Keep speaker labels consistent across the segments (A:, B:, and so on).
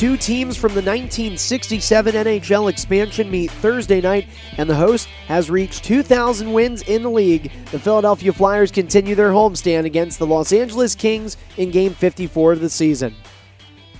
A: Two teams from the 1967 NHL expansion meet Thursday night, and the host has reached 2,000 wins in the league. The Philadelphia Flyers continue their homestand against the Los Angeles Kings in Game 54 of the season.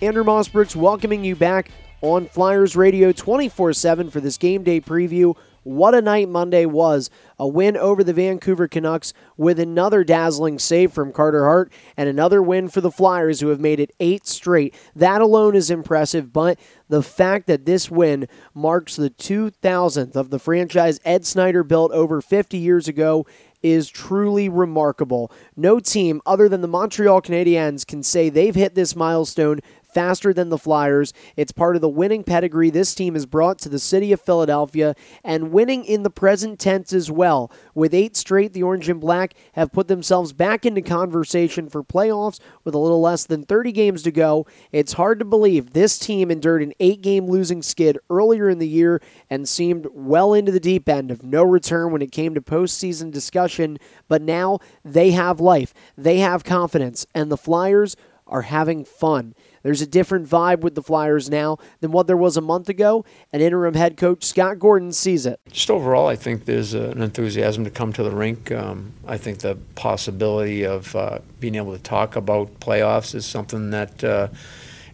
A: Andrew Mossbrooks welcoming you back on Flyers Radio 24 7 for this game day preview. What a night Monday was. A win over the Vancouver Canucks with another dazzling save from Carter Hart and another win for the Flyers, who have made it eight straight. That alone is impressive, but the fact that this win marks the 2000th of the franchise Ed Snider built over 50 years ago is truly remarkable. No team other than the Montreal Canadiens can say they've hit this milestone faster than the Flyers. It's part of the winning pedigree this team has brought to the city of Philadelphia and winning in the present tense as well. With eight straight, the Orange and Black have put themselves back into conversation for playoffs with a little less than 30 games to go. It's hard to believe this team endured an eight game losing skid earlier in the year and seemed well into the deep end of no return when it came to postseason discussion, but now they have life, they have confidence, and the Flyers are having fun. There's a different vibe with the Flyers now than what there was a month ago, and interim head coach Scott Gordon sees it.
B: Just overall, I think there's an enthusiasm to come to the rink. Um, I think the possibility of uh, being able to talk about playoffs is something that uh,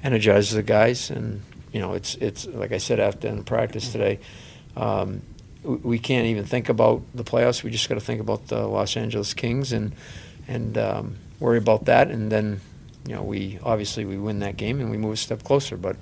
B: energizes the guys, and you know, it's it's like I said after in practice today. Um, we can't even think about the playoffs. We just got to think about the Los Angeles Kings and and um, worry about that, and then you know, we obviously we win that game and we move a step closer. But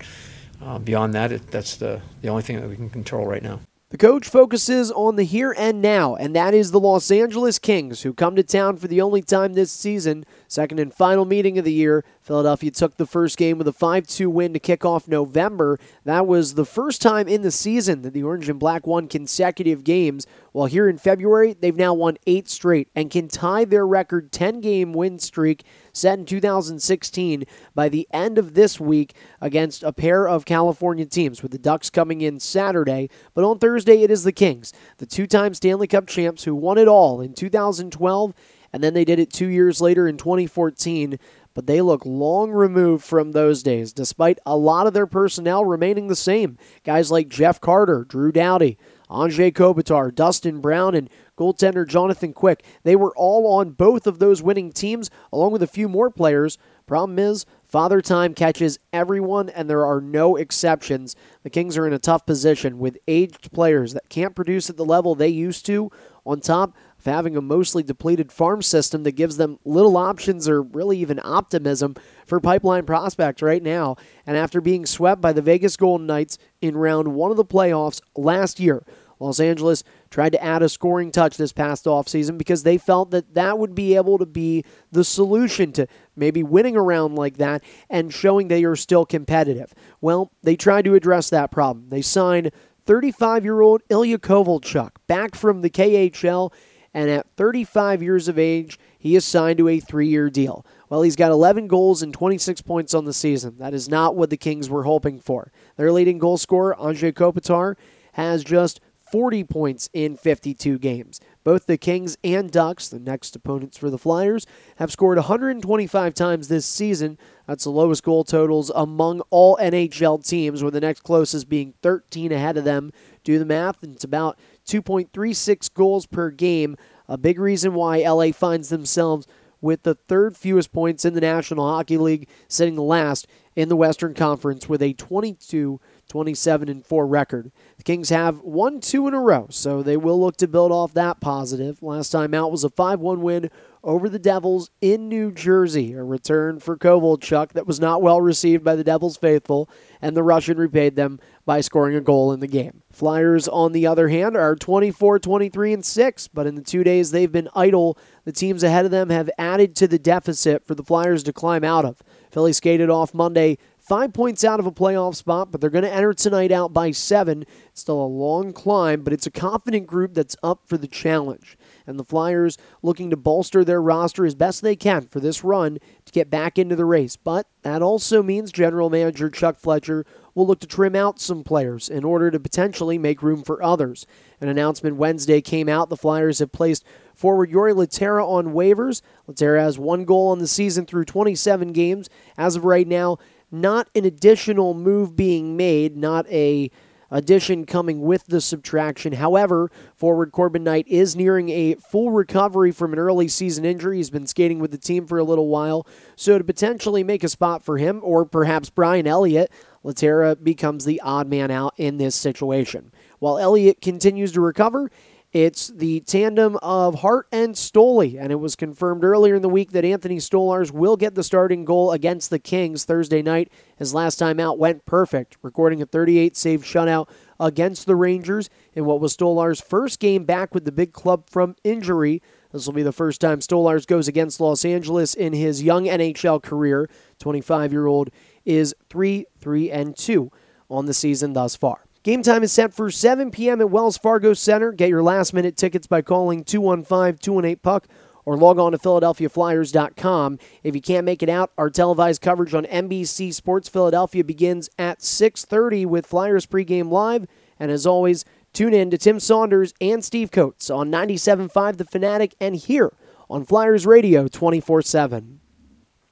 B: uh, beyond that, it, that's the the only thing that we can control right now.
A: The coach focuses on the here and now, and that is the Los Angeles Kings, who come to town for the only time this season. Second and final meeting of the year. Philadelphia took the first game with a 5 2 win to kick off November. That was the first time in the season that the Orange and Black won consecutive games. While here in February, they've now won eight straight and can tie their record 10 game win streak set in 2016 by the end of this week against a pair of California teams, with the Ducks coming in Saturday. But on Thursday, it is the Kings, the two time Stanley Cup champs who won it all in 2012, and then they did it two years later in 2014 but they look long removed from those days, despite a lot of their personnel remaining the same. Guys like Jeff Carter, Drew Doughty, Anze Kopitar, Dustin Brown, and goaltender Jonathan Quick. They were all on both of those winning teams, along with a few more players. Problem is, Father Time catches everyone, and there are no exceptions. The Kings are in a tough position with aged players that can't produce at the level they used to, on top of having a mostly depleted farm system that gives them little options or really even optimism for pipeline prospects right now. And after being swept by the Vegas Golden Knights in round one of the playoffs last year, Los Angeles tried to add a scoring touch this past offseason because they felt that that would be able to be the solution to maybe winning around like that and showing they are still competitive. Well, they tried to address that problem. They signed 35 year old Ilya Kovalchuk back from the KHL, and at 35 years of age, he is signed to a three year deal. Well, he's got 11 goals and 26 points on the season. That is not what the Kings were hoping for. Their leading goal scorer, Anze Kopitar, has just 40 points in 52 games. Both the Kings and Ducks, the next opponents for the Flyers, have scored 125 times this season. That's the lowest goal totals among all NHL teams, with the next closest being 13 ahead of them. Do the math, and it's about 2.36 goals per game. A big reason why LA finds themselves with the third fewest points in the National Hockey League, sitting last in the Western Conference with a 22 27 and 4 record. The Kings have won two in a row, so they will look to build off that positive. Last time out was a 5 1 win over the Devils in New Jersey, a return for Kovalchuk that was not well received by the Devils faithful, and the Russian repaid them by scoring a goal in the game. Flyers, on the other hand, are 24 23 and 6, but in the two days they've been idle, the teams ahead of them have added to the deficit for the Flyers to climb out of. Philly skated off Monday Five points out of a playoff spot, but they're going to enter tonight out by seven. It's still a long climb, but it's a confident group that's up for the challenge. And the Flyers looking to bolster their roster as best they can for this run to get back into the race. But that also means general manager Chuck Fletcher will look to trim out some players in order to potentially make room for others. An announcement Wednesday came out. The Flyers have placed forward Jori Lehtera on waivers. Lehtera has one goal on the season through 27 games. As of right now, not an additional move being made, not a addition coming with the subtraction. However, forward Corbin Knight is nearing a full recovery from an early season injury. He's been skating with the team for a little while. So to potentially make a spot for him, or perhaps Brian Elliott, Lehtera becomes the odd man out in this situation. While Elliott continues to recover, it's the tandem of Hart and Stoley, and it was confirmed earlier in the week that Anthony Stolarz will get the starting goal against the Kings Thursday night. His last time out went perfect, recording a 38 save shutout against the Rangers in what was Stolarz' first game back with the big club from injury. This will be the first time Stolarz goes against Los Angeles in his young NHL career. 25 year old is 3 3 and 2 on the season thus far. Game time is set for 7 p.m. at Wells Fargo Center. Get your last minute tickets by calling 215 218 Puck or log on to PhiladelphiaFlyers.com. If you can't make it out, our televised coverage on NBC Sports Philadelphia begins at 6:30 with Flyers pregame live. And as always, tune in to Tim Saunders and Steve Coates on 97.5 The Fanatic and here on Flyers Radio 24 7.